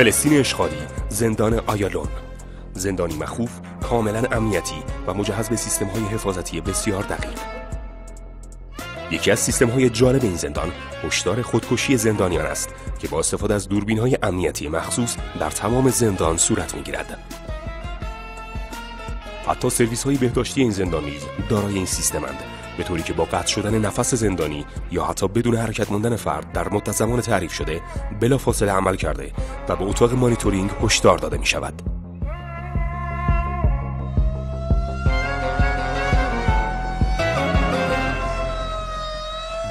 فلسطین اشغالی زندان آیالون. زندانی مخوف کاملا امنیتی و مجهز به سیستم های حفاظتی بسیار دقیق. یکی از سیستم های جالب این زندان هشدار خودکشی زندانیان است که با استفاده از دوربین های امنیتی مخصوص در تمام زندان صورت می گیرد. حتی سرویس های بهداشتی این زندان نیز دارای این سیستمند به طوری که با قطع شدن نفس زندانی یا حتی بدون حرکت ماندن فرد در مدت زمان تعریف شده بلا فاصله عمل کرده و به اتاق مانیتورینگ هشدار داده می شود.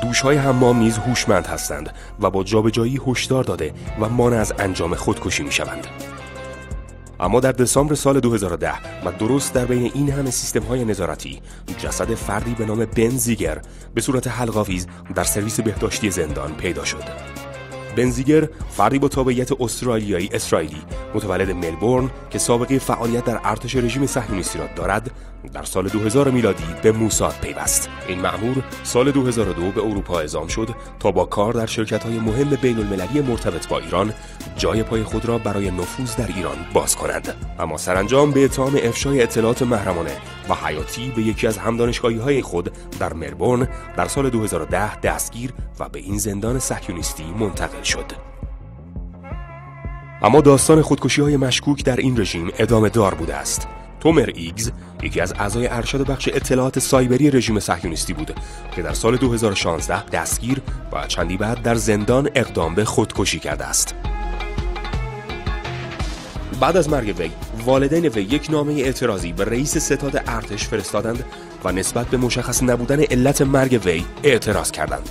دوش های حمام نیز هوشمند هستند و با جابجایی هشدار داده و مانع از انجام خودکشی می شوند. اما در دسامبر سال 2010 و درست در بین این همه سیستم های نظارتی جسد فردی به نام بن زیگر به صورت حلقاویز در سرویس بهداشتی زندان پیدا شد. بنزیگر فردی با تابعیت استرالیایی اسرائیلی متولد ملبورن که سابقه فعالیت در ارتش رژیم صهیونیستی را دارد در سال 2000 میلادی به موساد پیوست. این مأمور سال 2002 به اروپا اعزام شد تا با کار در شرکت های مهم بین المللی مرتبط با ایران جای پای خود را برای نفوذ در ایران باز کند. اما سرانجام به اتهام افشای اطلاعات محرمانه و حیاتی به یکی از همدانشگاهی های خود در مربورن در سال 2010 دستگیر و به این زندان صهیونیستی منتقل شد. اما داستان خودکشی های مشکوک در این رژیم ادامه دار بوده است. تومر ایگز یکی از اعضای ارشد بخش اطلاعات سایبری رژیم صهیونیستی بود که در سال 2016 دستگیر و چندی بعد در زندان اقدام به خودکشی کرده است. بعد از مرگ وی والدین وی یک نامه اعتراضی به رئیس ستاد ارتش فرستادند و نسبت به مشخص نبودن علت مرگ وی اعتراض کردند.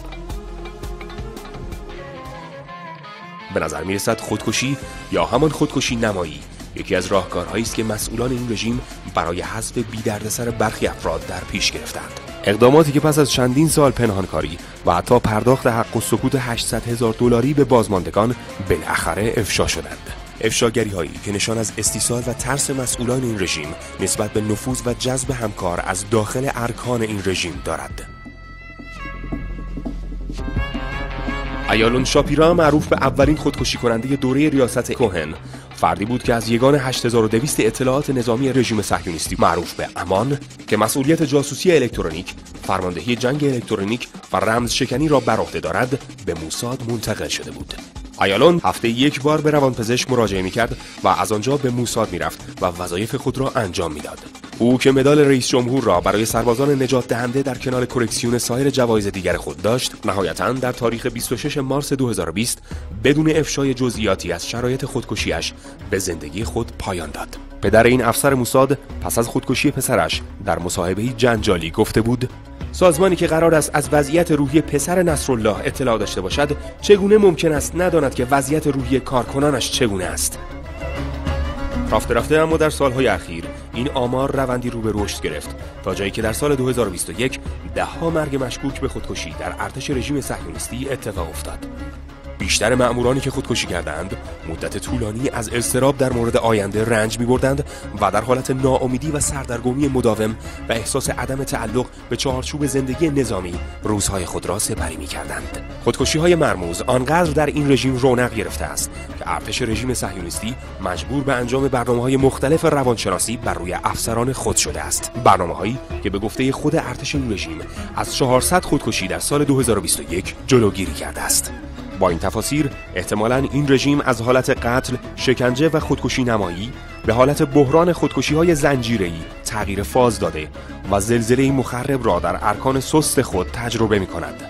به نظر می رسد خودکشی یا همان خودکشی نمایی یکی از راهکارهایی است که مسئولان این رژیم برای حذف بی‌دردسر برخی افراد در پیش گرفتند. اقداماتی که پس از چندین سال پنهانکاری و حتی پرداخت حق و سکوت 800 هزار دلاری به بازماندگان بالاخره افشا شدند. افشاگری هایی که نشان از استیصال و ترس مسئولان این رژیم نسبت به نفوذ و جذب همکار از داخل ارکان این رژیم دارد. ایالون شاپیرا معروف به اولین خودکشی کننده دوره ریاست کوهن فردی بود که از یگان 8200 اطلاعات نظامی رژیم صهیونیستی معروف به امان که مسئولیت جاسوسی الکترونیک، فرماندهی جنگ الکترونیک و رمز شکنی را بر عهده دارد به موساد منتقل شده بود. ایالون هفته یک بار به روانپزشک مراجعه می کرد و از آنجا به موساد می رفت و وظایف خود را انجام می‌داد. او که مدال رئیس جمهور را برای سربازان نجات دهنده در کنار کرکسیون سایر جوایز دیگر خود داشت نهایتا در تاریخ 26 مارس 2020 بدون افشای جزئیاتی از شرایط خودکشیش به زندگی خود پایان داد پدر این افسر موساد پس از خودکشی پسرش در مصاحبه جنجالی گفته بود سازمانی که قرار است از وضعیت روحی پسر نصرالله اطلاع داشته باشد چگونه ممکن است نداند که وضعیت روحی کارکنانش چگونه است؟ رفته رفته اما در سالهای اخیر این آمار روندی رو به رشد گرفت تا جایی که در سال 2021 ده ها مرگ مشکوک به خودکشی در ارتش رژیم صهیونیستی اتفاق افتاد. بیشتر مأمورانی که خودکشی کردند مدت طولانی از اضطراب در مورد آینده رنج می بردند و در حالت ناامیدی و سردرگمی مداوم و احساس عدم تعلق به چارچوب زندگی نظامی روزهای خود را سپری می کردند. خودکشی های مرموز آنقدر در این رژیم رونق گرفته است که ارتش رژیم صهیونیستی مجبور به انجام برنامه های مختلف روانشناسی بر روی افسران خود شده است. برنامه هایی که به گفته خود ارتش این رژیم از 400 خودکشی در سال 2021 جلوگیری کرده است. با این تفاسیر احتمالا این رژیم از حالت قتل، شکنجه و خودکشی نمایی به حالت بحران خودکشی های زنجیری تغییر فاز داده و زلزله مخرب را در ارکان سست خود تجربه می کند.